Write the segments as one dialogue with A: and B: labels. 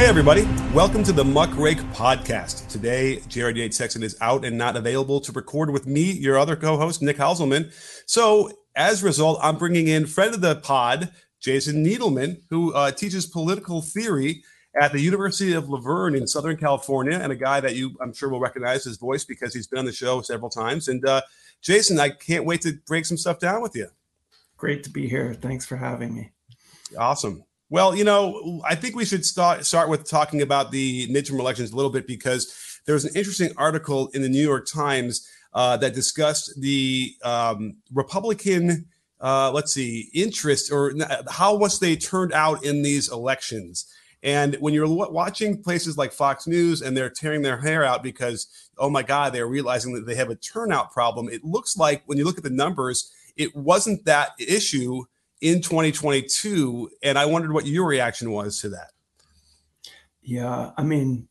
A: Hey, everybody. Welcome to the Muckrake Podcast. Today, Jared Yates Sexton is out and not available to record with me, your other co host, Nick Hauselman. So, as a result, I'm bringing in friend of the pod, Jason Niedelman, who uh, teaches political theory at the University of La Verne in Southern California, and a guy that you, I'm sure, will recognize his voice because he's been on the show several times. And uh, Jason, I can't wait to break some stuff down with you.
B: Great to be here. Thanks for having me.
A: Awesome. Well, you know, I think we should start start with talking about the midterm elections a little bit because there was an interesting article in the New York Times uh, that discussed the um, Republican, uh, let's see, interest or how much they turned out in these elections. And when you're watching places like Fox News and they're tearing their hair out because, oh my God, they're realizing that they have a turnout problem, it looks like when you look at the numbers, it wasn't that issue in 2022. And I wondered what your reaction was to that.
B: Yeah, I mean,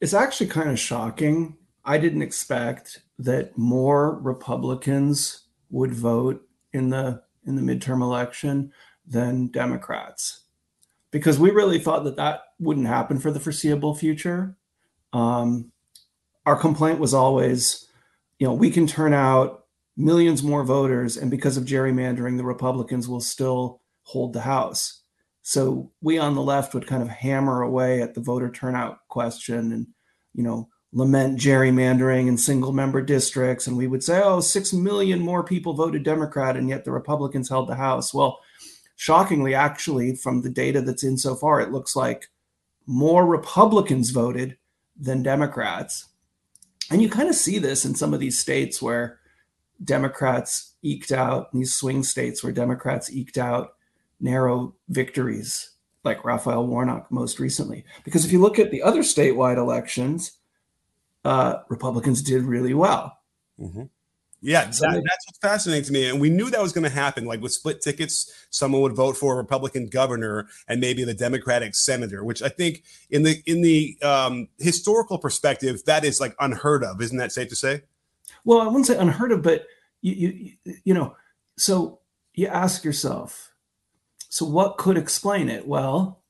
B: it's actually kind of shocking. I didn't expect that more Republicans would vote in the in the midterm election than Democrats, because we really thought that that wouldn't happen for the foreseeable future. Um, our complaint was always, you know, we can turn out millions more voters, and because of gerrymandering, the Republicans will still hold the House. So we on the left would kind of hammer away at the voter turnout question and, you know, lament gerrymandering and single member districts. And we would say, oh, six million more people voted Democrat, and yet the Republicans held the House. Well, shockingly, actually, from the data that's in so far, it looks like more Republicans voted than Democrats. And you kind of see this in some of these states where Democrats eked out these swing states where Democrats eked out narrow victories, like Raphael Warnock most recently. Because if you look at the other statewide elections, uh, Republicans did really well.
A: Mm-hmm. Yeah, that, that's what's fascinating to me. And we knew that was going to happen. Like with split tickets, someone would vote for a Republican governor and maybe the Democratic senator, which I think in the in the um, historical perspective, that is like unheard of. Isn't that safe to say?
B: Well, I wouldn't say unheard of, but you, you, you know, so you ask yourself, so what could explain it? Well,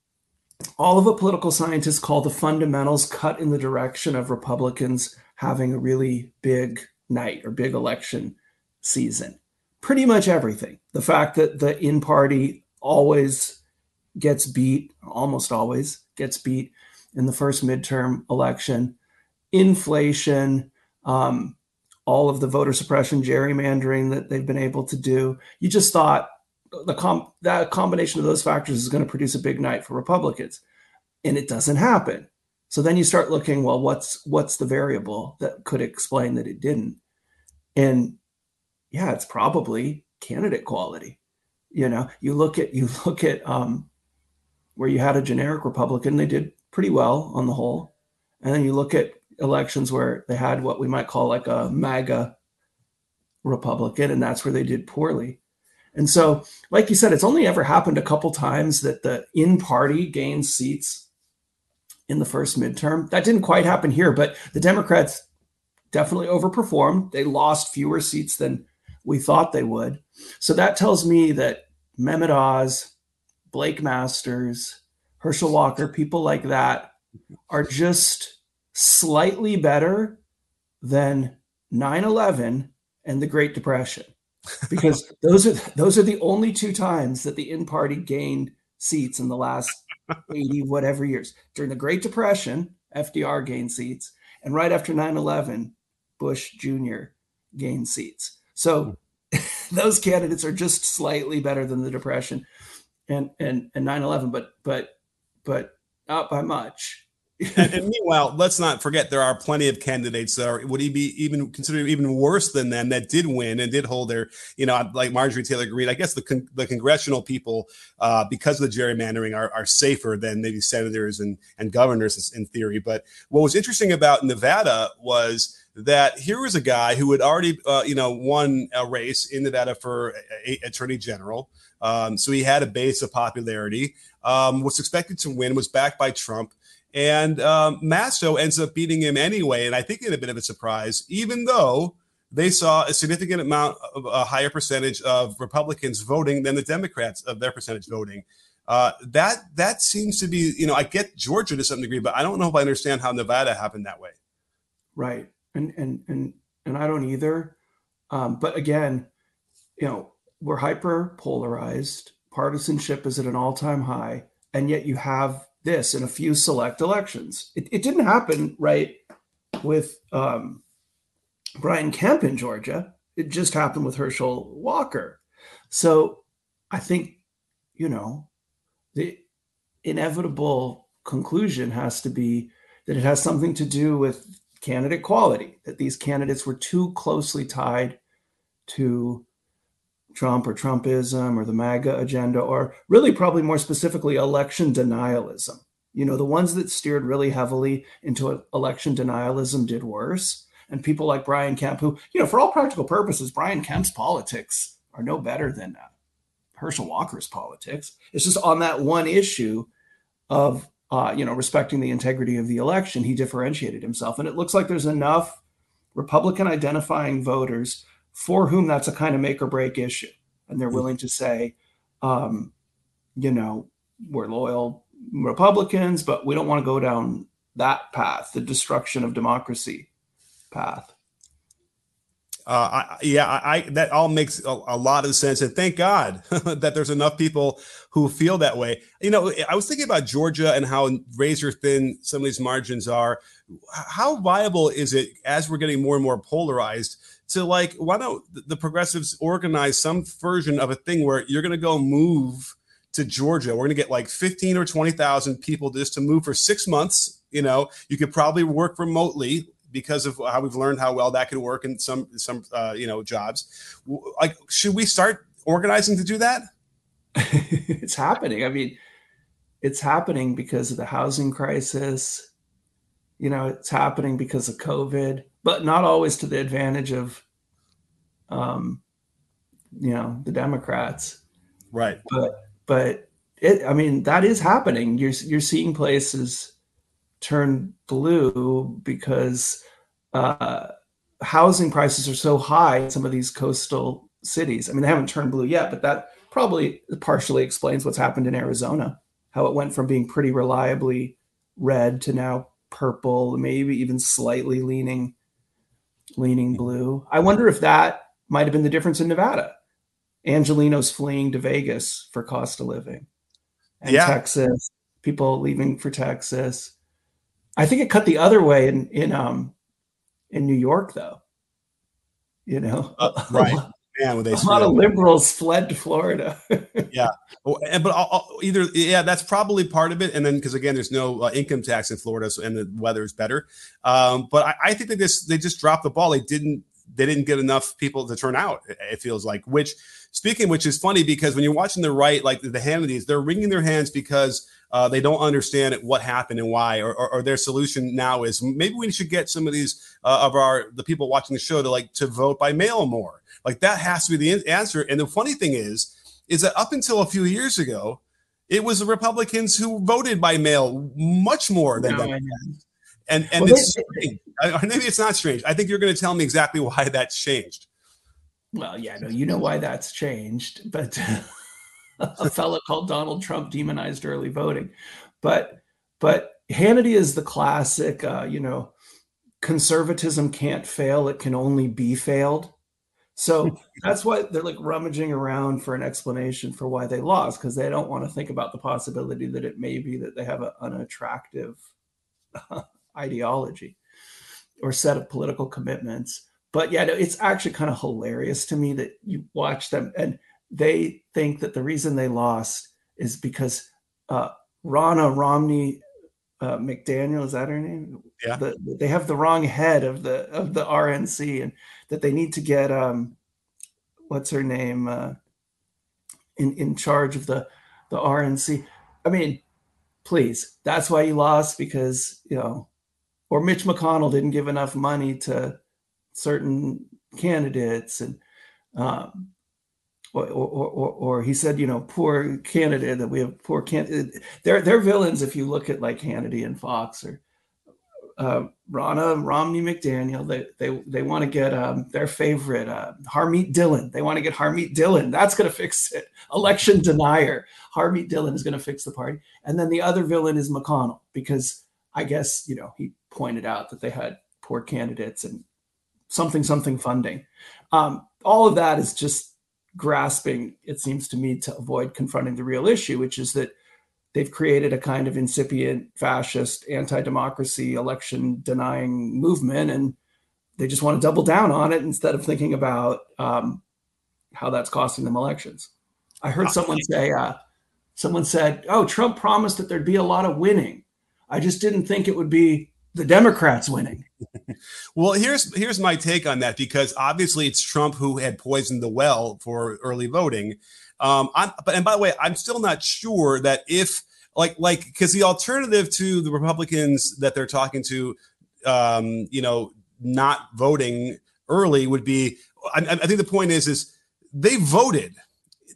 B: all of what political scientists call the fundamentals cut in the direction of Republicans having a really big night or big election season. Pretty much everything. The fact that the in party always gets beat, almost always gets beat in the first midterm election, inflation, um, all of the voter suppression gerrymandering that they've been able to do. You just thought the com- that combination of those factors is going to produce a big night for Republicans, and it doesn't happen. So then you start looking, well, what's what's the variable that could explain that it didn't? And yeah, it's probably candidate quality. You know, you look at you look at um, where you had a generic Republican, they did pretty well on the whole, and then you look at elections where they had what we might call like a MAGA Republican, and that's where they did poorly. And so, like you said, it's only ever happened a couple times that the in party gains seats in the first midterm. That didn't quite happen here, but the Democrats definitely overperformed. They lost fewer seats than we thought they would. So that tells me that Mehmet Oz, Blake Masters, Herschel Walker, people like that are just slightly better than 9-11 and the Great Depression. Because those are those are the only two times that the in party gained seats in the last 80 whatever years. During the Great Depression, FDR gained seats, and right after 9-11, Bush Jr. gained seats. So hmm. those candidates are just slightly better than the Depression and and and 9-11, but but but not by much
A: and, and, meanwhile, let's not forget there are plenty of candidates that are would he be even considered even worse than them that did win and did hold their, you know, like Marjorie Taylor Greene. I guess the con- the congressional people, uh, because of the gerrymandering, are, are safer than maybe senators and and governors in theory. But what was interesting about Nevada was that here was a guy who had already, uh, you know, won a race in Nevada for a, a attorney general. Um, so he had a base of popularity. Um, was expected to win. Was backed by Trump. And um, ends up beating him anyway. And I think in a bit of a surprise, even though they saw a significant amount of a higher percentage of Republicans voting than the Democrats of their percentage voting. Uh, that that seems to be, you know, I get Georgia to some degree, but I don't know if I understand how Nevada happened that way.
B: Right, and and and and I don't either. Um, but again, you know, we're hyper polarized. Partisanship is at an all time high, and yet you have this in a few select elections. It, it didn't happen right with um, Brian Kemp in Georgia. It just happened with Herschel Walker. So I think, you know, the inevitable conclusion has to be that it has something to do with candidate quality, that these candidates were too closely tied to Trump or Trumpism or the MAGA agenda, or really probably more specifically election denialism. You know, the ones that steered really heavily into election denialism did worse. And people like Brian Kemp, who, you know, for all practical purposes, Brian Kemp's politics are no better than uh, Herschel Walker's politics. It's just on that one issue of, uh, you know, respecting the integrity of the election, he differentiated himself. And it looks like there's enough Republican identifying voters for whom that's a kind of make or break issue. And they're willing to say, um, you know, we're loyal Republicans, but we don't want to go down that path, the destruction of democracy path.
A: Uh, I, yeah, I, that all makes a, a, lot of sense, and thank God that there's enough people who feel that way. You know, I was thinking about Georgia and how razor thin some of these margins are. How viable is it as we're getting more and more polarized to like? Why don't the progressives organize some version of a thing where you're going to go move to Georgia? We're going to get like 15 or 20,000 people just to move for six months. You know, you could probably work remotely because of how we've learned how well that could work in some some uh, you know jobs. Like, should we start organizing to do that?
B: it's happening. I mean, it's happening because of the housing crisis. You know, it's happening because of COVID, but not always to the advantage of, um, you know, the Democrats.
A: Right.
B: But but it. I mean, that is happening. You're you're seeing places turn blue because uh, housing prices are so high in some of these coastal cities. I mean, they haven't turned blue yet, but that probably partially explains what's happened in Arizona, how it went from being pretty reliably red to now purple, maybe even slightly leaning leaning blue. I wonder if that might have been the difference in Nevada. Angelino's fleeing to Vegas for cost of living. And yeah. Texas, people leaving for Texas. I think it cut the other way in in um in New York though. You know,
A: uh, right.
B: Man, a lot of liberals fled to Florida.
A: yeah, but I'll, I'll either yeah, that's probably part of it, and then because again, there's no uh, income tax in Florida, so, and the weather is better. Um, but I, I think they just they just dropped the ball. They didn't they didn't get enough people to turn out. It feels like. Which speaking, which is funny because when you're watching the right, like the Hannitys, they're wringing their hands because uh, they don't understand what happened and why, or, or, or, their solution now is maybe we should get some of these uh, of our the people watching the show to like to vote by mail more. Like that has to be the answer. And the funny thing is, is that up until a few years ago, it was the Republicans who voted by mail much more than no, And and well, it's they, maybe it's not strange. I think you're going to tell me exactly why that's changed.
B: Well, yeah, no, you know why that's changed, but a fellow called Donald Trump demonized early voting. But but Hannity is the classic, uh, you know, conservatism can't fail; it can only be failed. So that's why they're like rummaging around for an explanation for why they lost because they don't want to think about the possibility that it may be that they have an unattractive ideology or set of political commitments. But yeah, it's actually kind of hilarious to me that you watch them and they think that the reason they lost is because uh, Ronna Romney uh, McDaniel is that her name?
A: Yeah.
B: The, they have the wrong head of the of the RNC, and that they need to get um, what's her name uh, in in charge of the the RNC. I mean, please, that's why you lost because you know, or Mitch McConnell didn't give enough money to certain candidates, and um, or, or, or, or, he said, you know, poor candidate that we have poor candidate. They're, they're villains if you look at like Hannity and Fox or uh, Ronna Romney McDaniel. They they they want to get um, their favorite uh, Harmeet Dillon. They want to get Harmeet Dillon. That's going to fix it. Election denier. Harmeet Dillon is going to fix the party. And then the other villain is McConnell because I guess you know he pointed out that they had poor candidates and something something funding. Um, all of that is just grasping. It seems to me to avoid confronting the real issue, which is that they've created a kind of incipient fascist anti-democracy election denying movement and they just want to double down on it instead of thinking about um, how that's costing them elections i heard someone say uh, someone said oh trump promised that there'd be a lot of winning i just didn't think it would be the democrats winning
A: well here's here's my take on that because obviously it's trump who had poisoned the well for early voting um, I'm, but and by the way, I'm still not sure that if like like because the alternative to the Republicans that they're talking to, um, you know, not voting early would be. I, I think the point is is they voted,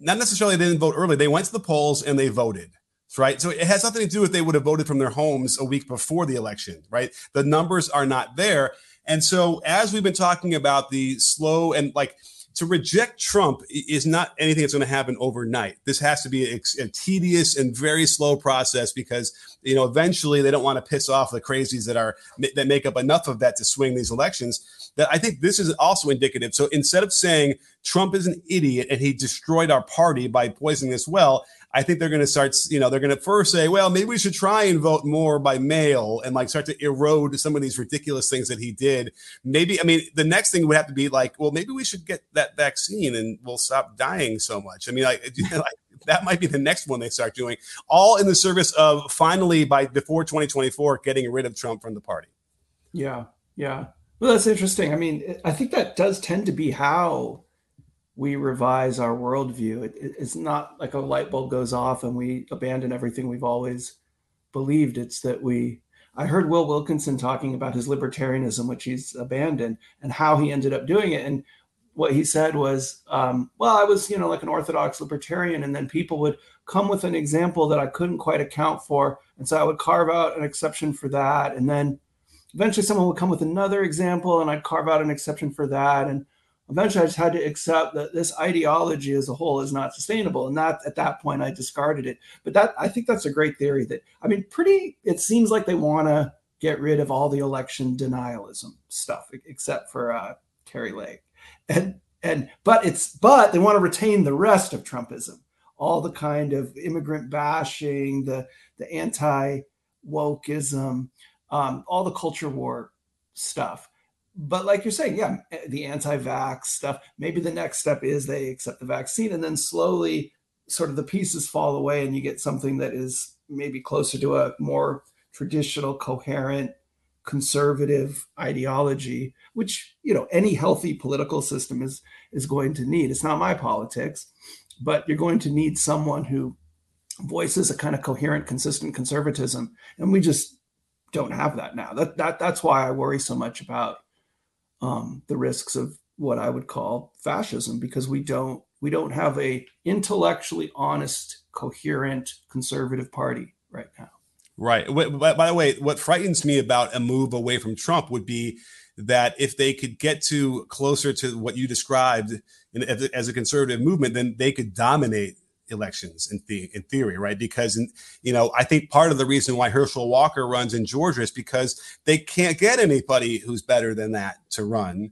A: not necessarily they didn't vote early. They went to the polls and they voted right? So it has nothing to do with they would have voted from their homes a week before the election, right? The numbers are not there. And so as we've been talking about the slow and like to reject Trump is not anything that's going to happen overnight. This has to be a, a, tedious and very slow process because you know eventually they don't want to piss off the crazies that are that make up enough of that to swing these elections. That I think this is also indicative. So instead of saying Trump is an idiot and he destroyed our party by poisoning this well, I think they're going to start, you know, they're going to first say, well, maybe we should try and vote more by mail and like start to erode some of these ridiculous things that he did. Maybe, I mean, the next thing would have to be like, well, maybe we should get that vaccine and we'll stop dying so much. I mean, like, like that might be the next one they start doing, all in the service of finally by before 2024 getting rid of Trump from the party.
B: Yeah, yeah. Well, that's interesting. I mean, I think that does tend to be how we revise our worldview. It, it, it's not like a light bulb goes off and we abandon everything we've always believed. It's that we. I heard Will Wilkinson talking about his libertarianism, which he's abandoned, and how he ended up doing it. And what he said was, um, "Well, I was, you know, like an orthodox libertarian, and then people would come with an example that I couldn't quite account for, and so I would carve out an exception for that, and then." Eventually, someone would come with another example, and I'd carve out an exception for that. And eventually I just had to accept that this ideology as a whole is not sustainable. And that at that point I discarded it. But that I think that's a great theory that I mean, pretty it seems like they want to get rid of all the election denialism stuff, except for uh, Kari Lake. And and but it's but they want to retain the rest of Trumpism, all the kind of immigrant bashing, the the anti wokeism, um, all the culture war stuff but like you're saying, yeah, eh, the anti-vax stuff. Maybe the next step is they accept the vaccine, and then slowly, sort of the pieces fall away, and you get something that is maybe closer to a more traditional, coherent, conservative ideology, which you know any healthy political system is is going to need. It's not my politics, but you're going to need someone who voices a kind of coherent, consistent conservatism, and we just don't have that now. That that that's why I worry so much about um, the risks of what I would call fascism because we don't we don't have a intellectually honest, coherent conservative party right now.
A: Right. By the way, what frightens me about a move away from Trump would be that if they could get to closer to what you described in, as a conservative movement, then they could dominate elections in, the, in theory, right? Because, in, you know, I think part of the reason why Herschel Walker runs in Georgia is because they can't get anybody who's better than that to run.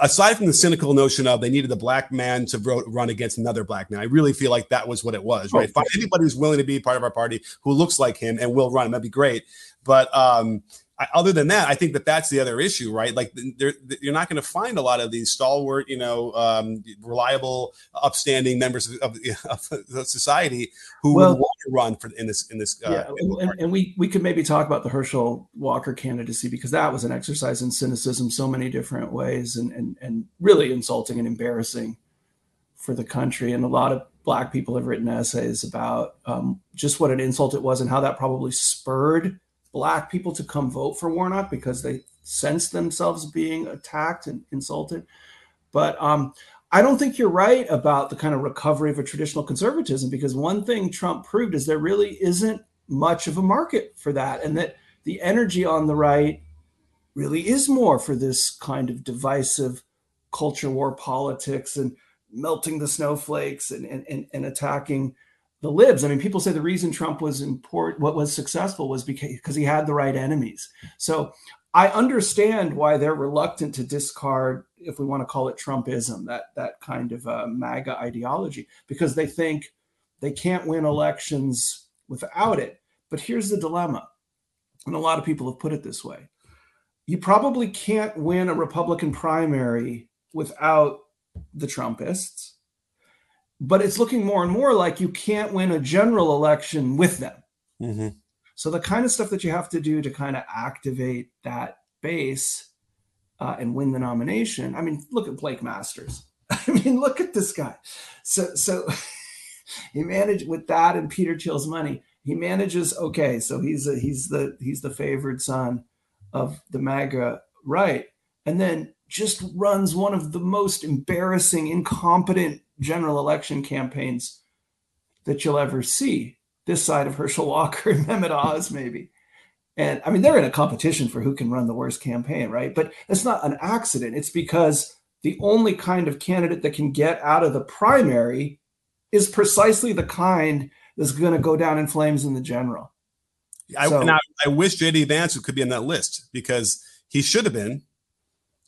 A: Aside from the cynical notion of they needed a black man to vote, run against another black man, I really feel like that was what it was, right? Oh, Find anybody who's willing to be part of our party who looks like him and will run. That'd be great. But um, I, other than that, I think that that's the other issue, right? Like you're not going to find a lot of these stalwart, you know, um, reliable, upstanding members of, of, of society who well, would want to run for in this in this.
B: Uh, yeah, and, and, we we could maybe talk about the Herschel Walker candidacy because that was an exercise in cynicism so many different ways and and and really insulting and embarrassing for the country. And a lot of black people have written essays about um, just what an insult it was and how that probably spurred black people to come vote for Warnock because they sense themselves being attacked and insulted. But um, I don't think you're right about the kind of recovery of a traditional conservatism because one thing Trump proved is there really isn't much of a market for that, and that the energy on the right really is more for this kind of divisive culture war politics and melting the snowflakes and, and, and, attacking the libs. I mean, people say the reason Trump was important, what was successful was because, he had the right enemies. So I understand why they're reluctant to discard, if we want to call it Trumpism, that that kind of uh, MAGA ideology, because they think they can't win elections without it. But here's the dilemma, and a lot of people have put it this way: you probably can't win a Republican primary without the Trumpists. But it's looking more and more like you can't win a general election with them. Mm-hmm. So the kind of stuff that you have to do to kind of activate that base uh, and win the nomination. I mean, look at Blake Masters. I mean, look at this guy. So so he managed with that and Peter Thiel's money. He manages okay. So he's a, he's the he's the favored son of the MAGA right, and then just runs one of the most embarrassing, incompetent general election campaigns that you'll ever see. This side of Herschel Walker and Mehmet Oz, maybe. And I mean, they're in a competition for who can run the worst campaign, right? But it's not an accident. It's because the only kind of candidate that can get out of the primary is precisely the kind that's going to go down in flames in the general.
A: I, so, I, I wish JD Vance could be in that list because he should have been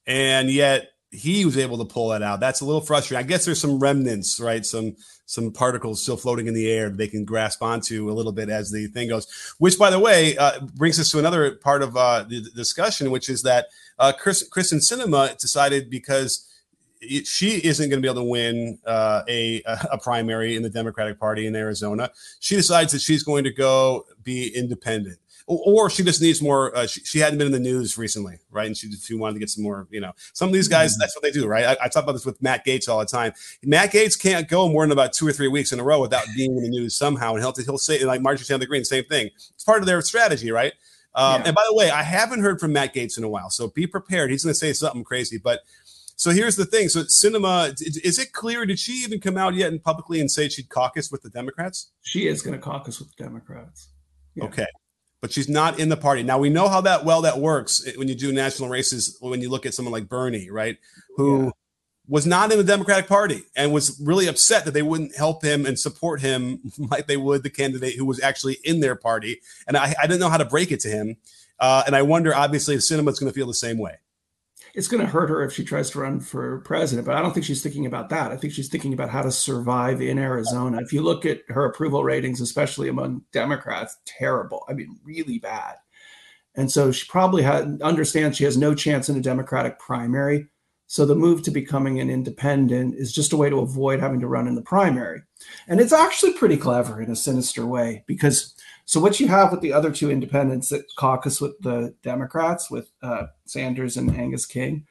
A: and yet he was able to pull that out. That's a little frustrating. I guess there's some remnants, right? Some some particles still floating in the air they can grasp onto a little bit as the thing goes. Which, by the way, uh, brings us to another part of uh, the discussion, which is that uh, Chris, Kyrsten Sinema decided because it, she isn't going to be able to win uh, a a primary in the Democratic Party in Arizona. She decides that she's going to go be independent or she just needs more. Uh, she, she, hadn't been in the news recently, right? And she she wanted to get some more. You know, some of these guys, mm-hmm. that's what they do, right? I, I, talk about this with Matt Gaetz all the time. Matt Gaetz can't go more than about two or three weeks in a row without being in the news somehow, and he'll he'll say like Marjorie Taylor Greene, same thing. It's part of their strategy, right? Um, yeah. And by the way, I haven't heard from Matt Gaetz in a while, so be prepared. He's going to say something crazy, but. So here's the thing. So Sinema, is it clear? Did she even come out yet and publicly and say she'd caucus with the Democrats?
B: She is going to caucus with the Democrats.
A: Yeah. Okay but she's not in the party. Now we know how that well that works when you do national races. When you look at someone like Bernie, right, who yeah. was not in the Democratic Party and was really upset that they wouldn't help him and support him like they would the candidate who was actually in their party. And I, I didn't know how to break it to him. Uh, and I wonder, obviously, if Sinema's going to feel the same way
B: it's going to hurt her if she tries to run for president. But I don't think she's thinking about that. I think she's thinking about how to survive in Arizona. If you look at her approval ratings, especially among Democrats, terrible. I mean, really bad. And so she probably had, understands she has no chance in a Democratic primary. So the move to becoming an independent is just a way to avoid having to run in the primary. And it's actually pretty clever in a sinister way because so what you have with the other two independents that caucus with the Democrats, with uh, Sanders and Angus King,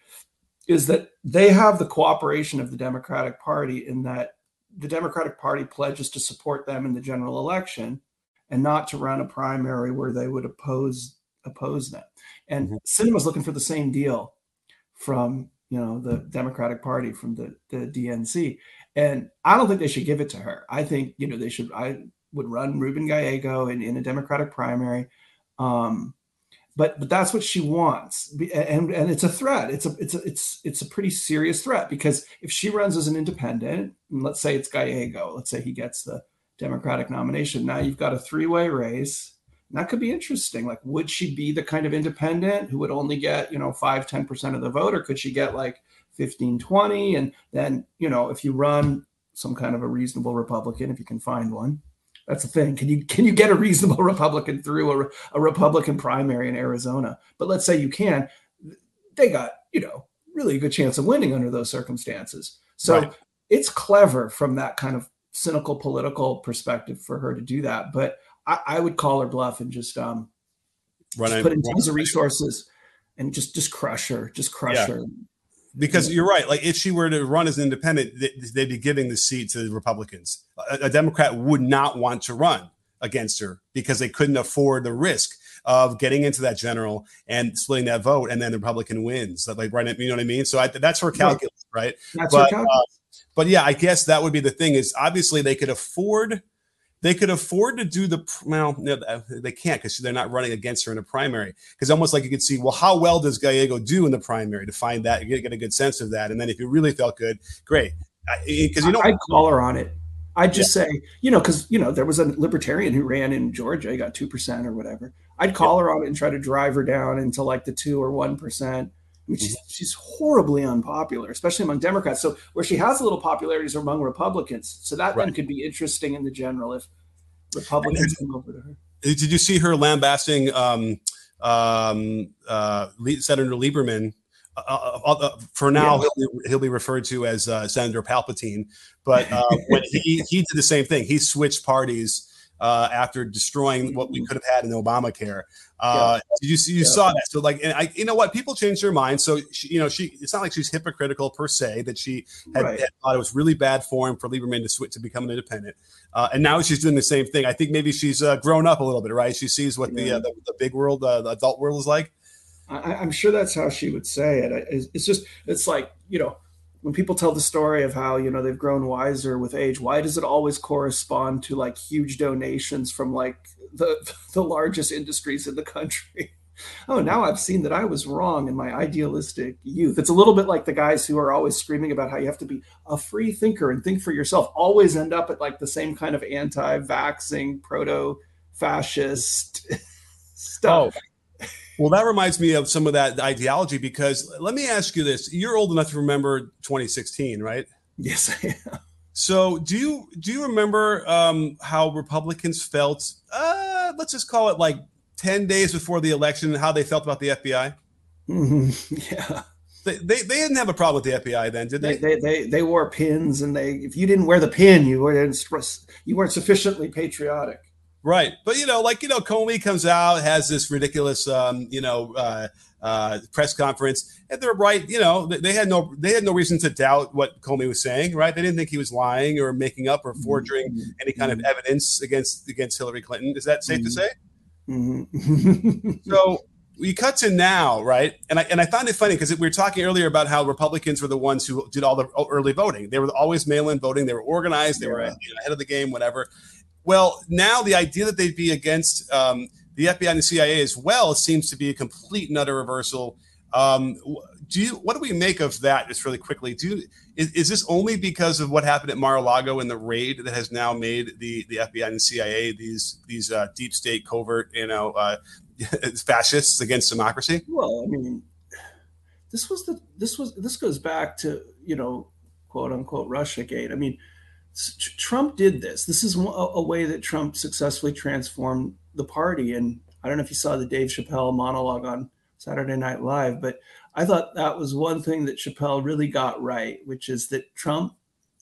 B: is that they have the cooperation of the Democratic Party in that the Democratic Party pledges to support them in the general election and not to run a primary where they would oppose oppose them. And mm-hmm. Sinema's looking for the same deal from you know the Democratic Party from the the DNC, and I don't think they should give it to her. I think you know they should. I would run Ruben Gallego in, in a Democratic primary. Um, but but that's what she wants, and and it's a threat. It's a it's a it's it's a pretty serious threat because if she runs as an independent, let's say it's Gallego, let's say he gets the Democratic nomination, now you've got a three way race. That could be interesting. Like, would she be the kind of independent who would only get, you know, five, 10% of the vote, or could she get like 15, 20? And then, you know, if you run some kind of a reasonable Republican, if you can find one, that's the thing. Can you can you get a reasonable Republican through a, a Republican primary in Arizona? But let's say you can, they got you know really a good chance of winning under those circumstances. So right. it's clever from that kind of cynical political perspective for her to do that. But I, I would call her bluff and just um just put in tons of resources and just just crush her, just crush yeah. her
A: because you're right. Like if she were to run as an independent, they'd be giving the seat to the Republicans. A, a, Democrat would not want to run against her because they couldn't afford the risk of getting into that general and splitting that vote, and then the Republican wins. Like right, you know what I mean. So I, that's her calculus, right? That's but, her calculus. Uh, but yeah, I guess that would be the thing. Is obviously they could afford they could afford to do the well uh, they can't because they're not running against her in a primary. Because almost like you could see well how well does gallego do in the primary to find that get, get a good sense of that? And then if you really felt good great. Because you know
B: i'd call her on it. I'd just yeah. say you know because you know there was a libertarian who ran in georgia he got 2% or whatever. I'd call yeah. her on it and try to drive her down into like the 2 or 1% I mean, she's, mm-hmm. she's horribly unpopular, especially among Democrats. So where she has a little popularity is among Republicans. So that right. then could be interesting in the general if Republicans come over to her.
A: Did you see her lambasting um, um, uh, Senator Lieberman? Uh, uh, uh, uh for now, yeah. he'll, be, he'll, be, referred to as uh, Senator Palpatine. But when he he did the same thing, he switched parties uh, after destroying what we mm-hmm. could have had in Obamacare. Uh, yeah. You you yeah. saw that, so like, and I, you know what, people change their minds. So she, you know, she it's not like she's hypocritical per se that she had, right. had thought it was really bad form for Lieberman to switch to become an independent, uh, and now she's doing the same thing. I think maybe she's uh, grown up a little bit, right? She sees what yeah. the, uh, the, the big world, uh, the adult world is like.
B: I, am sure that's how she would say it. It's just, it's like you know when people tell the story of how you know they've grown wiser with age why does it always correspond to like huge donations from like the the largest industries in the country? Oh now i've seen that i was wrong in my idealistic youth. It's a little bit like the guys who are always screaming about how you have to be a free thinker and think for yourself. Always end up at like the same kind of anti-vaxing proto-fascist stuff. Oh
A: well, that reminds me of some of that ideology because let me ask you this: You're old enough to remember 2016, right?
B: Yes, I am.
A: So, do you do you remember um, how Republicans felt? Uh, let's just call it like 10 days before the election, how they felt about the FBI?
B: Mm-hmm. Yeah.
A: They, they, they, didn't have a problem with the FBI then, did they?
B: They, they? they, they wore pins, and they if you didn't wear the pin, you weren't you weren't sufficiently patriotic.
A: Right. But, you know, like, you know, Comey comes out, has this ridiculous, um, you know, uh, uh, press conference, and they're right. You know, they, had no they had no reason to doubt what Comey was saying. Right? They didn't think he was lying or making up or forging mm-hmm. any kind of evidence against against Hillary Clinton. Is that safe mm-hmm. to say? Mm-hmm. so we cut to now, right? And I and I found it funny because we were talking earlier about how Republicans were the ones who did all the early voting. They were always mail-in voting. They were organized. They yeah. were ahead of the game. Whatever. Well, now the idea that they'd be against um, the FBI and the CIA as well seems to be a complete and utter reversal. Um, do you what do we make of that? Just really quickly, do you, is, is this only because of what happened at Mar-a-Lago and the raid that has now made the the FBI and CIA these these uh, deep state covert you know uh, fascists against democracy?
B: Well, I mean, this was the this was this goes back to you know quote unquote Russia Gate. I mean Trump did this. This is a, way that Trump successfully transformed the party. And I don't know if you saw the Dave Chappelle monologue on Saturday Night Live, but I thought that was one thing that Chappelle really got right, which is that Trump,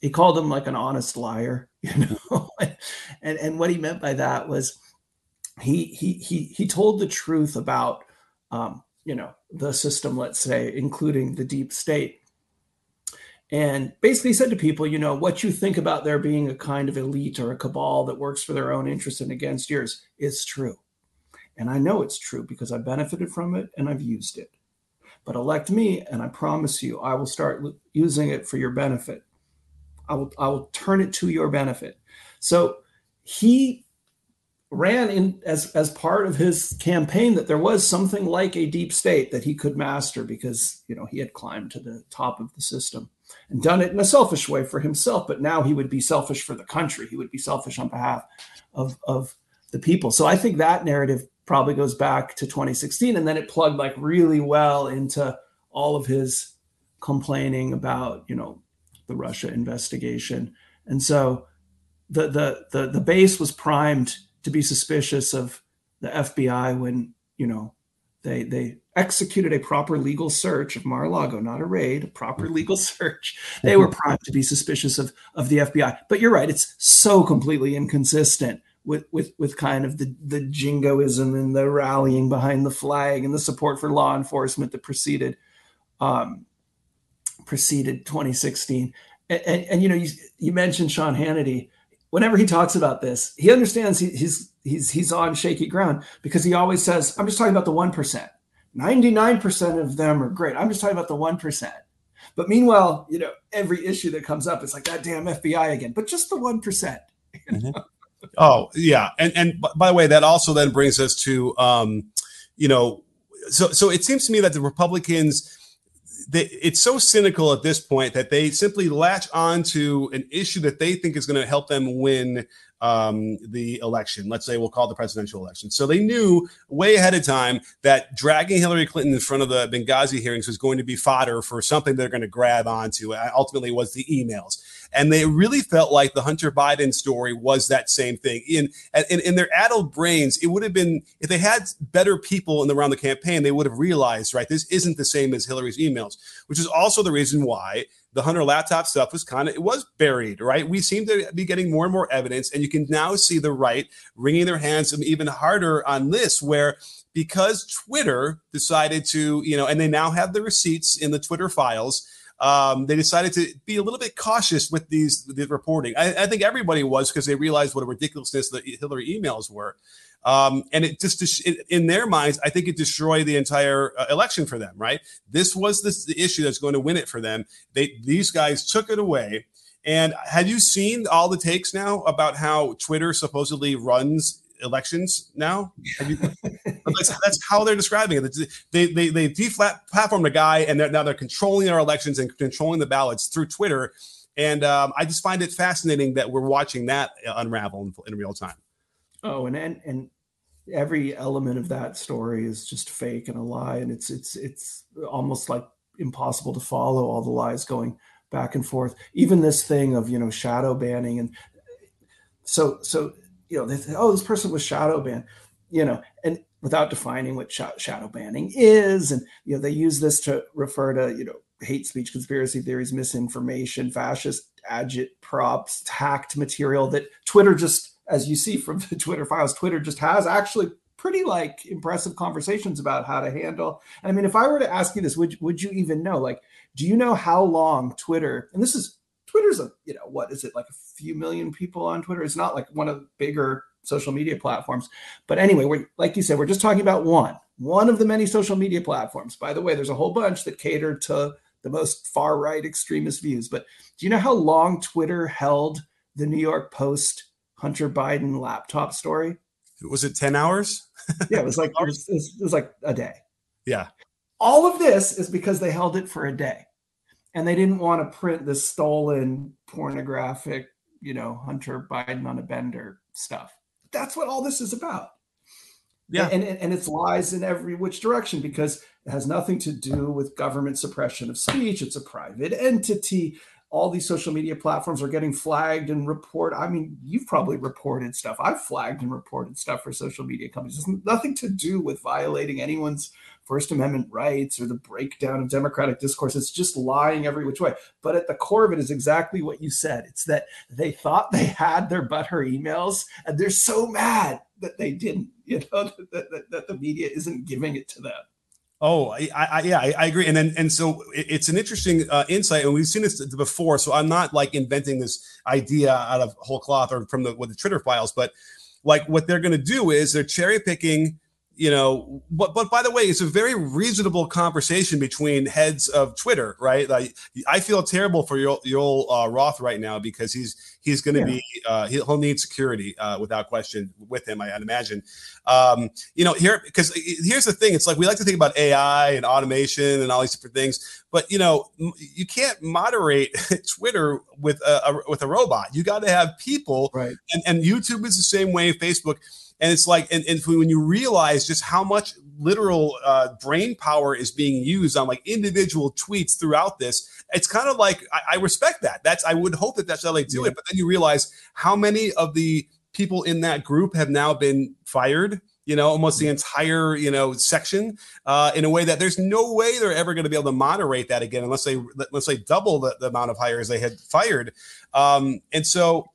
B: he called him like an honest liar, you know, and and what he meant by that was he he he he told the truth about um, you know the system, let's say, including the deep state and basically said to people, you know, what you think about there being a kind of elite or a cabal that works for their own interest and against yours is true. And I know it's true because I benefited from it and I've used it. But elect me, and I promise you, I will start using it for your benefit. I will, I will turn it to your benefit. So he ran in as as part of his campaign that there was something like a deep state that he could master because you know he had climbed to the top of the system and done it in a selfish way for himself. But now he would be selfish for the country. He would be selfish on behalf of, of the people. So I think that narrative probably goes back to 2016. And then it plugged like really well into all of his complaining about, you know, the Russia investigation. And so the the the the base was primed to be suspicious of the FBI when, you know, they they executed a proper legal search of Mar-a-Lago, not a raid, a proper mm-hmm. legal search. They were primed to be suspicious of, of the FBI. But you're right, it's so completely inconsistent with, with, with kind of the, the jingoism and the rallying behind the flag and the support for law enforcement that preceded um, preceded 2016. And, and, and, you know, you, you mentioned Sean Hannity. Whenever he talks about this, he understands he, he's he's he's on shaky ground because he always says, "I'm just talking about the one 99% of them are great. I'm just talking about the 1%. percent." But meanwhile, you know, every issue that comes up, it's like that damn FBI again, but just the 1%.
A: mm-hmm. oh yeah, and and by the way, that also then brings us to um, you know, so so it seems to me that the Republicans. They, it's so cynical at this point that they simply latch on to an issue that they think is going to help them win um, the election. Let's say we'll call the presidential election. So they knew way ahead of time that dragging Hillary Clinton in front of the Benghazi hearings was going to be fodder for something they're going to grab onto. Ultimately, was the emails, and they really felt like the Hunter Biden story was that same thing. In in, in their addled brains, it would have been if they had better people in the around the campaign, they would have realized right this isn't the same as Hillary's emails, which is also the reason why the Hunter laptop stuff was kind of it was buried, right? We seem to be getting more and more evidence, and you can now see the right wringing their hands even harder on this, where because Twitter decided to, you know, and they now have the receipts in the Twitter files. Um, they decided to be a little bit cautious with these the reporting. I, I think everybody was because they realized what a ridiculousness the Hillary emails were. Um, and it just in their minds, I think it destroyed the entire uh, election for them. Right? This was the issue that's going to win it for them. They these guys took it away. And have you seen all the takes now about how Twitter supposedly runs elections now? You, that's, that's, how they're describing it. They they they deflat platformed a guy, and they're, now they're controlling our elections and controlling the ballots through Twitter. And um, I just find it fascinating that we're watching that unravel in, in real time.
B: Oh, and and and every element of that story is just fake and a lie and it's it's it's almost like impossible to follow all the lies going back and forth even this thing of you know shadow banning and so so you know they think, oh this person was shadow banned you know and without defining what sh- shadow banning is and you know they use this to refer to you know hate speech conspiracy theories misinformation fascist agitprops hacked material that twitter just as you see from the Twitter files, Twitter just has actually pretty like impressive conversations about how to handle. And I mean, if I were to ask you this, would would you even know? Like, do you know how long Twitter? And this is Twitter's a you know what is it like a few million people on Twitter? It's not like one of the bigger social media platforms. But anyway, we're like you said, we're just talking about one one of the many social media platforms. By the way, there's a whole bunch that cater to the most far right extremist views. But do you know how long Twitter held the New York Post Hunter Biden laptop story.
A: Was it 10 hours?
B: yeah, it was like it was, it was like a day.
A: Yeah.
B: All of this is because they held it for a day. And they didn't want to print the stolen pornographic, you know, Hunter Biden on a bender stuff. That's what all this is about.
A: Yeah.
B: And, and, and it's lies in every which direction because it has nothing to do with government suppression of speech. It's a private entity all these social media platforms are getting flagged and report. I mean, you've probably reported stuff. I've flagged and reported stuff for social media companies. It's nothing to do with violating anyone's First Amendment rights or the breakdown of democratic discourse. It's just lying every which way. But at the core of it is exactly what you said. It's that they thought they had their butthurt emails and they're so mad that they didn't, you know, that, that, that the media isn't giving it to them.
A: Oh, I, I yeah, I, I, agree, and then and so it, it's an interesting uh, insight, and we've seen this before. So I'm not like inventing this idea out of whole cloth or from the with the Twitter files, but like what they're going to do is they're cherry picking you know but but by the way it's a very reasonable conversation between heads of twitter right? Like i feel terrible for your your uh, roth right now because he's he's going to yeah. be uh, he'll need security uh, without question with him i'd imagine. Um, you know here because here's the thing it's like we like to think about ai and automation and all these different things but you know you can't moderate twitter with a, a with a robot. You got to have people
B: right.
A: and, and youtube is the same way facebook and it's like and, and when you realize just how much literal uh, brain power is being used on like individual tweets throughout this it's kind of like I, I, respect that. That's i would hope that that's how they do yeah. it but then you realize how many of the people in that group have now been fired you know almost the entire you know section uh, in a way that there's no way they're ever going to be able to moderate that again unless they unless they double the, the amount of hires they had fired. Um, and so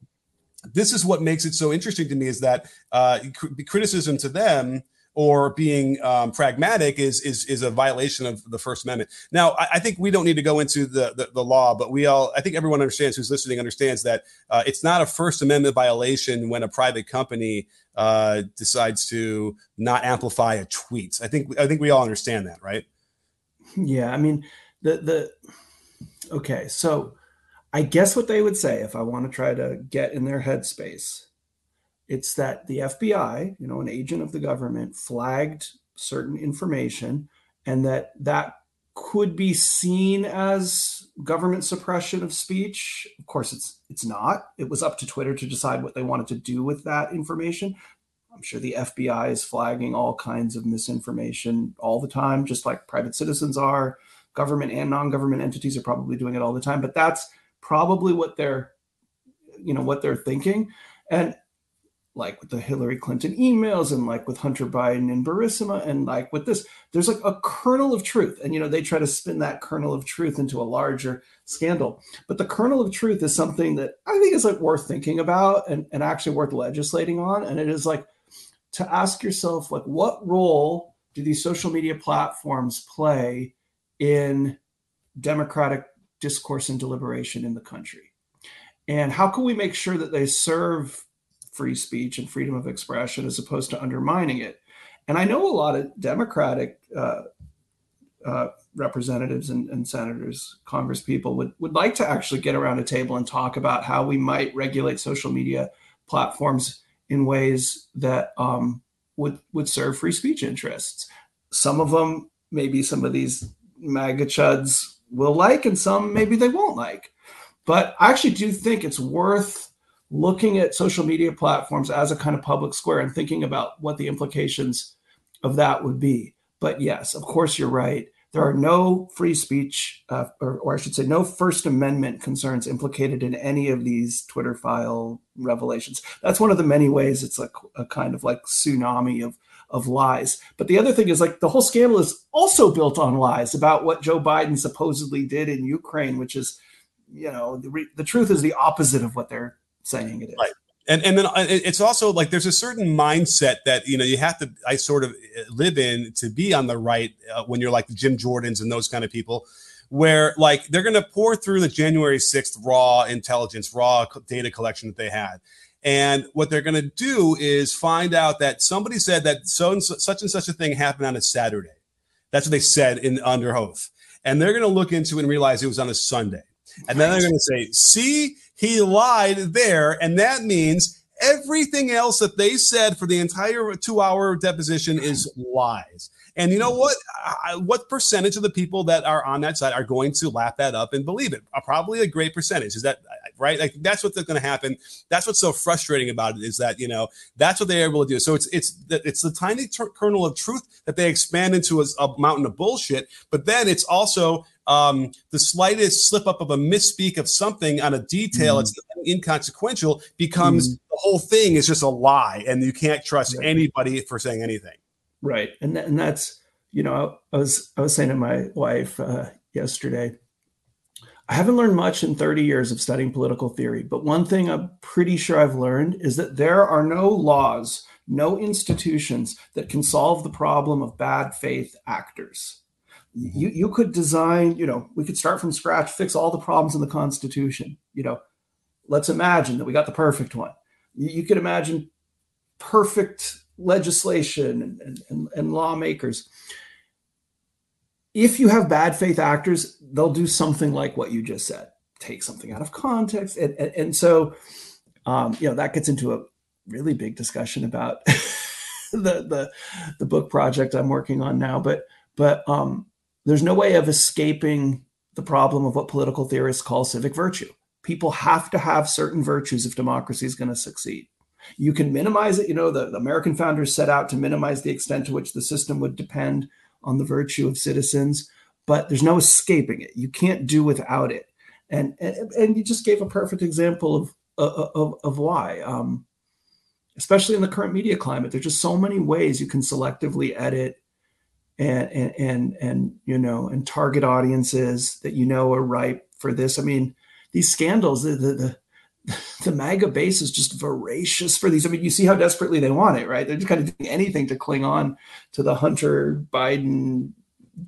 A: this is what makes it so interesting to me is that uh, criticism to them or being um, pragmatic is, is is a violation of the First Amendment. Now, I, I think we don't need to go into the, the, the law, but we all I think everyone understands who's listening understands that uh, it's not a First Amendment violation when a private company uh, decides to not amplify a tweet. I think I think we all understand that, right?
B: Yeah, I mean the the okay, so I guess what they would say if I want to try to get in their headspace it's that the FBI, you know, an agent of the government, flagged certain information, and that that could be seen as government suppression of speech. Of course, it's it's not. It was up to Twitter to decide what they wanted to do with that information. I'm sure the FBI is flagging all kinds of misinformation all the time, just like private citizens are. Government and non-government entities are probably doing it all the time. But that's probably what they're, you know, what they're thinking. And like with the Hillary Clinton emails and like with Hunter Biden and Burisma and like with this, there's like a kernel of truth. And, you know, they try to spin that kernel of truth into a larger scandal. But the kernel of truth is something that I think is like worth thinking about and, and actually worth legislating on. And it is like to ask yourself, like, what role do these social media platforms play in democratic discourse and deliberation in the country? And how can we make sure that they serve free speech and freedom of expression as opposed to undermining it. And I know a lot of Democratic uh, uh, representatives and, and, senators, Congress people would, would like to actually get around a table and talk about how we might regulate social media platforms in ways that um, would would serve free speech interests. Some of them, maybe some of these MAGA chuds will like, and some maybe they won't like. But I actually do think it's worth looking at social media platforms as a kind of public square and thinking about what the implications of that would be. But yes, of course, you're right. There are no free speech, uh, or, or, I should say, no First Amendment concerns implicated in any of these Twitter file revelations. That's one of the many ways it's like a kind of like tsunami of of lies. But the other thing is like the whole scandal is also built on lies about what Joe Biden supposedly did in Ukraine, which is, you know, the, re- the truth is the opposite of what they're saying it is.
A: Right. And, and then uh, it's also like there's a certain mindset that you know you have to I sort of uh, live in to be on the right uh, when you're like the Jim Jordans and those kind of people where like they're going to pour through the January 6th raw intelligence, raw data collection that they had. And what they're going to do is find out that somebody said that so and so, such and such a thing happened on a Saturday. That's what they said in under oath. And they're going to look into it and realize it was on a Sunday. And then they're going to say, see, he lied there. And that means everything else that they said for the entire two hour deposition is lies. And you know what? What percentage of the people that are on that side are going to lap that up and believe it? Uh, probably a great percentage. Is that right? Like that's what's going to happen. That's what's so frustrating about it is that you know that's what they're able to do. So it's it's it's the tiny kernel of truth that they expand into a, a mountain of bullshit. But then it's also um, the slightest slip up of a misspeak of something on a detail, mm. it's inconsequential, becomes mm. the whole thing is just a lie, and you can't trust anybody for saying anything.
B: Right, and th- and that's you know I was I was saying to my wife uh, yesterday. I haven't learned much in 30 years of studying political theory, but one thing I'm pretty sure I've learned is that there are no laws, no institutions that can solve the problem of bad faith actors. You you could design you know we could start from scratch fix all the problems in the constitution you know. Let's imagine that we got the perfect one. You, you could imagine perfect legislation and, and, and lawmakers if you have bad faith actors they'll do something like what you just said take something out of context and, and, and so um, you know that gets into a really big discussion about the, the the book project i'm working on now but but um, there's no way of escaping the problem of what political theorists call civic virtue. People have to have certain virtues if democracy is going to succeed. You can minimize it. You know, the, the, American founders set out to minimize the extent to which the system would depend on the virtue of citizens, but there's no escaping it. You can't do without it. And, and, and you just gave a perfect example of, of, of why. Um, especially in the current media climate, there's just so many ways you can selectively edit and and and, and you know and target audiences that you know are ripe for this. I mean, these scandals, the the, the the MAGA base is just voracious for these. I mean, you see how desperately they want it, right? They're just kind of doing anything to cling on to the Hunter Biden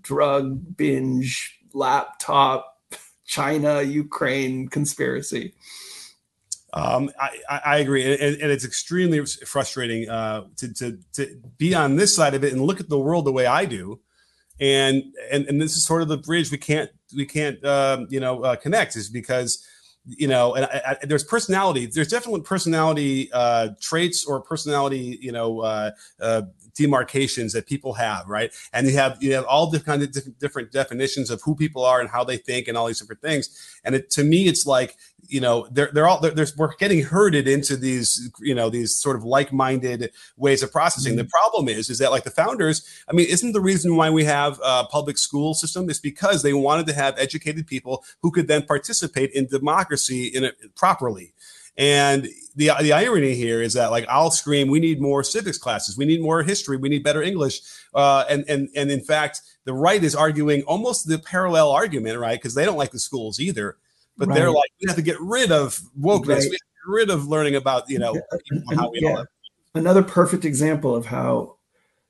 B: drug binge laptop China Ukraine conspiracy.
A: Um, I, I, agree, and, and, it's extremely frustrating uh, to, to to be on this side of it and look at the world the way I do, and and and this is sort of the bridge we can't we can't um, you know uh, connect is because you know, and I, I, there's personality. There's definitely personality uh, traits or personality, you know, uh, uh, demarcations that people have, right? And you have you have all the kind of different definitions of who people are and how they think and all these different things. And it, to me, it's like you know they're they're all they're, we're getting herded into these you know these sort of like-minded ways of processing. Mm-hmm. The problem is is that like the founders, I mean, isn't the reason why we have a public school system is because they wanted to have educated people who could then participate in democracy in it properly. And the the irony here is that like I'll scream, we need more civics classes, we need more history, we need better English, uh, and and and in fact, the right is arguing almost the parallel argument, right? Because they don't like the schools either, but right. they're like, we have to get rid of wokeness, right. we have to get rid of learning about you know how we
B: yeah. Another perfect example of how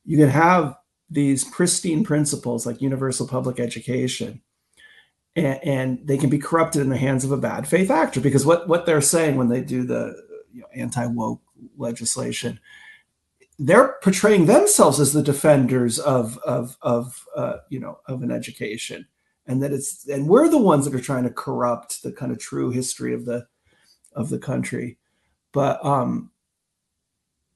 B: you can have these pristine principles like universal public education and, and, they can be corrupted in the hands of a bad faith actor because what what they're saying when they do the you know, anti woke legislation, they're portraying themselves as the defenders of of of uh, you know of an education, and that it's and we're the ones that are trying to corrupt the kind of true history of the of the country, but um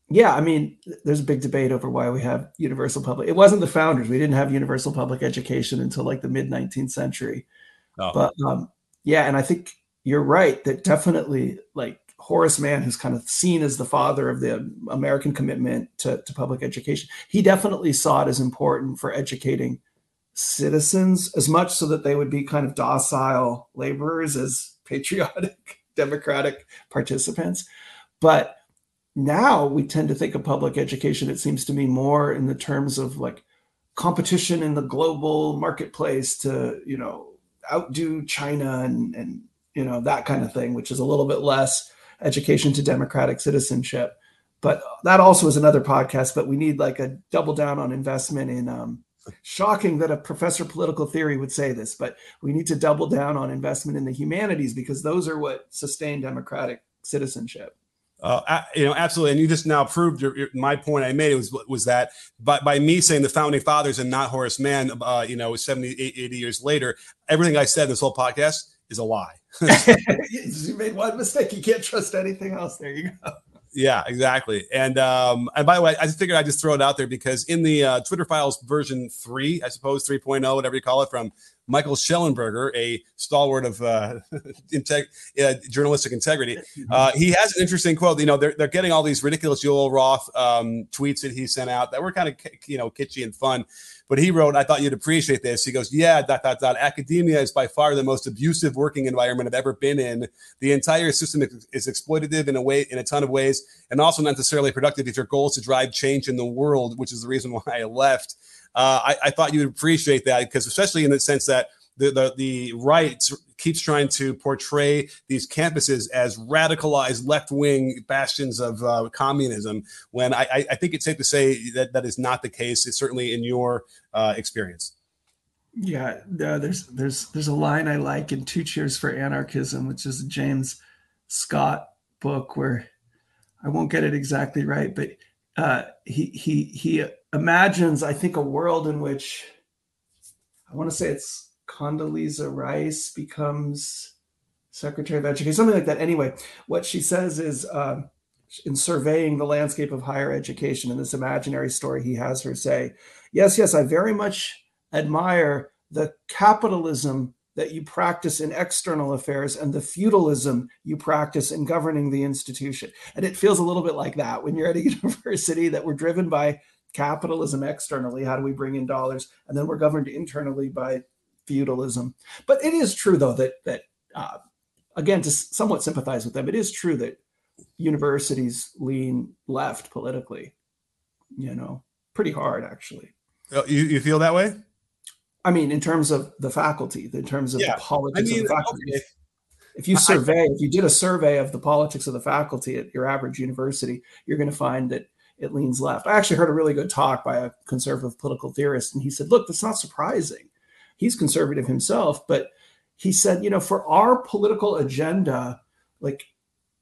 B: yeah, I mean, there's a big debate over why we have universal public. It wasn't the founders. We didn't have universal public education until like the mid 19th century. Oh. But um, yeah, and I think you're right that definitely like Horace Mann, who's kind of seen as the father of the American commitment to, to public education, he definitely saw it as important for educating citizens as much so that they would be kind of docile laborers as patriotic democratic participants. But now we tend to think of public education, it seems to me, more in the terms of like competition in the global marketplace to, you know, outdo China and and you know that kind of thing, which is a little bit less education to democratic citizenship. But that also is another podcast. But we need like a double down on investment in. Um, shocking that a professor of political theory would say this, but we need to double down on investment in the humanities because those are what sustain democratic citizenship.
A: Uh, you know, absolutely. And you just now proved your, your, my point I made was was that by, by me saying the founding fathers and not Horace Mann, uh, you know, 70, 80 years later, everything I said this whole podcast is a lie.
B: you made one mistake. You can't trust anything else. There you go.
A: Yeah, exactly. And um, and by the way, I just figured I'd just throw it out there because in the uh, Twitter files version three, I suppose 3.0, whatever you call it, from Michael Shellenberger, a stalwart of uh, integ- uh, journalistic integrity. Mm-hmm. Uh, he has an interesting quote. You know, they're, they're getting all these ridiculous Joel Roth um, tweets that he sent out that were kind of, you know, kitschy and fun. But he wrote, I thought you'd appreciate this. He goes, Yeah, dot, dot, dot. Academia is by far the most abusive working environment I've ever been in. The entire system is exploitative in a way, in a ton of ways, and also not necessarily productive if your goal is to drive change in the world, which is the reason why I left uh, I, I, thought you would appreciate that because, especially in the sense that the, the, the right keeps trying to portray these campuses as radicalized left wing bastions of uh, communism, when I, I, think it's safe to say that that is not the case. It's certainly in your uh, experience.
B: Yeah, uh, there's there's there's a line I like in Two Cheers for Anarchism, which is a James Scott book where I won't get it exactly right, but uh, he he he imagines, I think, a world in which I want to say it's Condoleezza Rice becomes Secretary of Education, something like that. Anyway, what she says is uh, in surveying the landscape of higher education in this imaginary story, he has her say, Yes, yes, I very much admire the capitalism that you practice in external affairs and the feudalism you practice in governing the institution. And it feels a little bit like that when you're at a university that we're driven by capitalism externally. How do we bring in dollars? And then we're governed internally by feudalism. But it is true, though, that that uh, again, to somewhat sympathize with them, it is true that universities lean left politically. You know, pretty hard actually.
A: Oh, you you feel that way?
B: I mean, in terms of the faculty, in terms of yeah. the politics I mean, of the faculty. Okay. If you survey, I, if you did a survey of the politics of the faculty at your average university, you're going to find that it leans left. I actually heard a really good talk by a conservative political theorist, and he said, "Look, that's not surprising. He's conservative himself, but he said, you know, for our political agenda, like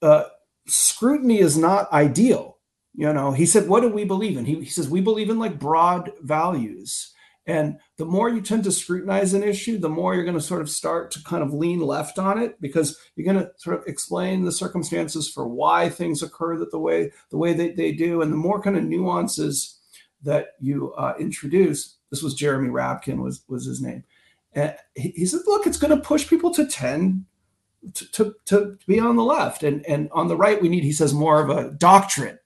B: uh, scrutiny is not ideal. You know, he said, what do we believe in? He, he says we believe in like broad values." And the more you tend to scrutinize an issue, the more you're going to sort of start to kind of lean left on it because you're going to sort of explain the circumstances for why things occur that the way the way that they do, and the more kind of nuances that you uh, introduce. This was Jeremy Rabkin was was his name. And he, he said, "Look, it's going to push people to tend to, to, to be on the left, and and on the right, we need." He says more of a doctrine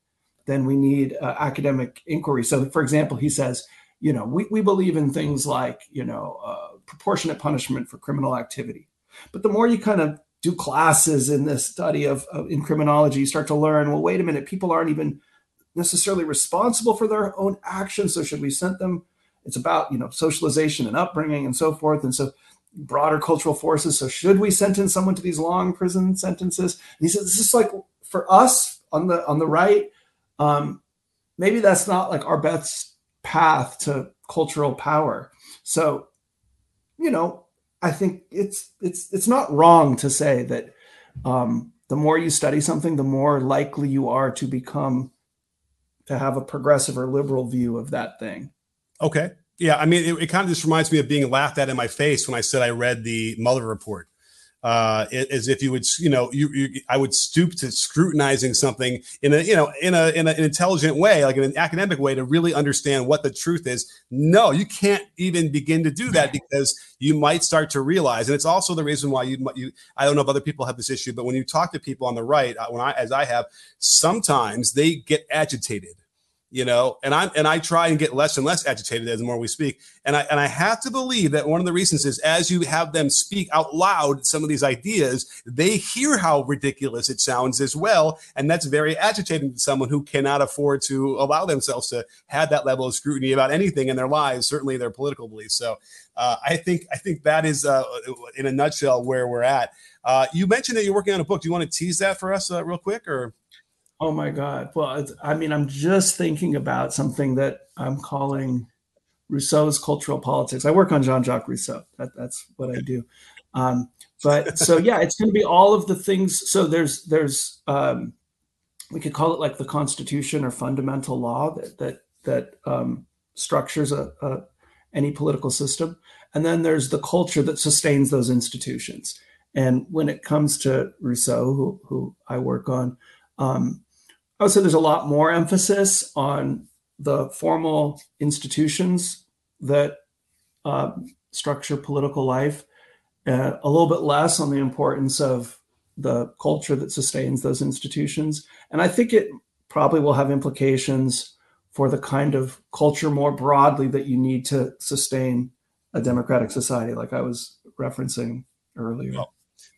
B: than we need uh, academic inquiry. So, for example, he says you know, we, we believe in things like, you know, uh, proportionate punishment for criminal activity. But the more you kind of do classes in this study of, of, in criminology, you start to learn, well, wait a minute, people aren't even necessarily responsible for their own actions. So should we send them? It's about, you know, socialization and upbringing and so forth. And so broader cultural forces. So should we sentence someone to these long prison sentences? And he says, this is like for us on the on the right, um, maybe that's not like our best path to cultural power. So, you know, I think it's it's it's not wrong to say that um, the more you study something, the more likely you are to become to have a progressive or liberal view of that thing.
A: Okay. Yeah, I mean, it, it kind of just reminds me of being laughed at in my face when I said I read the Mueller report uh, as if you would, you know, you, you, I would stoop to scrutinizing something in a, you know, in a, in a, an intelligent way, like in an academic way to really understand what the truth is. No, you can't even begin to do that because you might start to realize, and it's also the reason why you, you, I don't know if other people have this issue, but when you talk to people on the right, uh, when I, as I have, sometimes they get agitated you know and i'm and i try and get less and less agitated as the more we speak. And i and i have to believe that one of the reasons is as you have them speak out loud some of these ideas they hear how ridiculous it sounds as well. And that's very agitating to someone who cannot afford to allow themselves to have that level of scrutiny about anything in their lives certainly their political beliefs. So uh, i think i think that is uh, in a nutshell where we're at. Uh, you mentioned that you're working on a book. Do you want to tease that for us uh, real quick or
B: Oh my God. Well, I mean, I'm just thinking about something that I'm calling Rousseau's cultural politics. I work on Jean Jacques Rousseau. That, that's what I do. Um, but so yeah, it's going to be all of the things. So there's there's um, we could call it like the Constitution or fundamental law that that that um, structures a, a any political system, and then there's the culture that sustains those institutions. And when it comes to Rousseau, who, who I work on, um, I would say there's a lot more emphasis on the formal institutions that uh, structure political life, uh, a little bit less on the importance of the culture that sustains those institutions. And I think it probably will have implications for the kind of culture more broadly that you need to sustain a democratic society, like I was referencing earlier.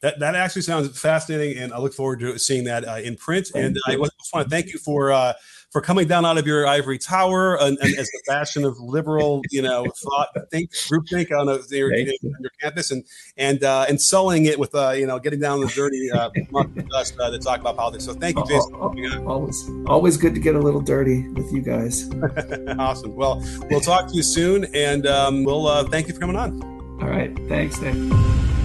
A: That that actually sounds fascinating, and I look forward to seeing that uh, in print. And. I just want to thank you for uh, for coming down out of your ivory tower and, and as the bastion of liberal, you know, thought think group think on, a, your, you. your campus, and and uh, and sullying it with uh, you know getting down the dirty uh, dust uh, to talk about politics. So thank you, Jason.
B: always always good to get a little dirty with you guys.
A: awesome. Well, we'll talk to you soon, and um, we'll uh, thank you for coming on.
B: All right. Thanks, Dave.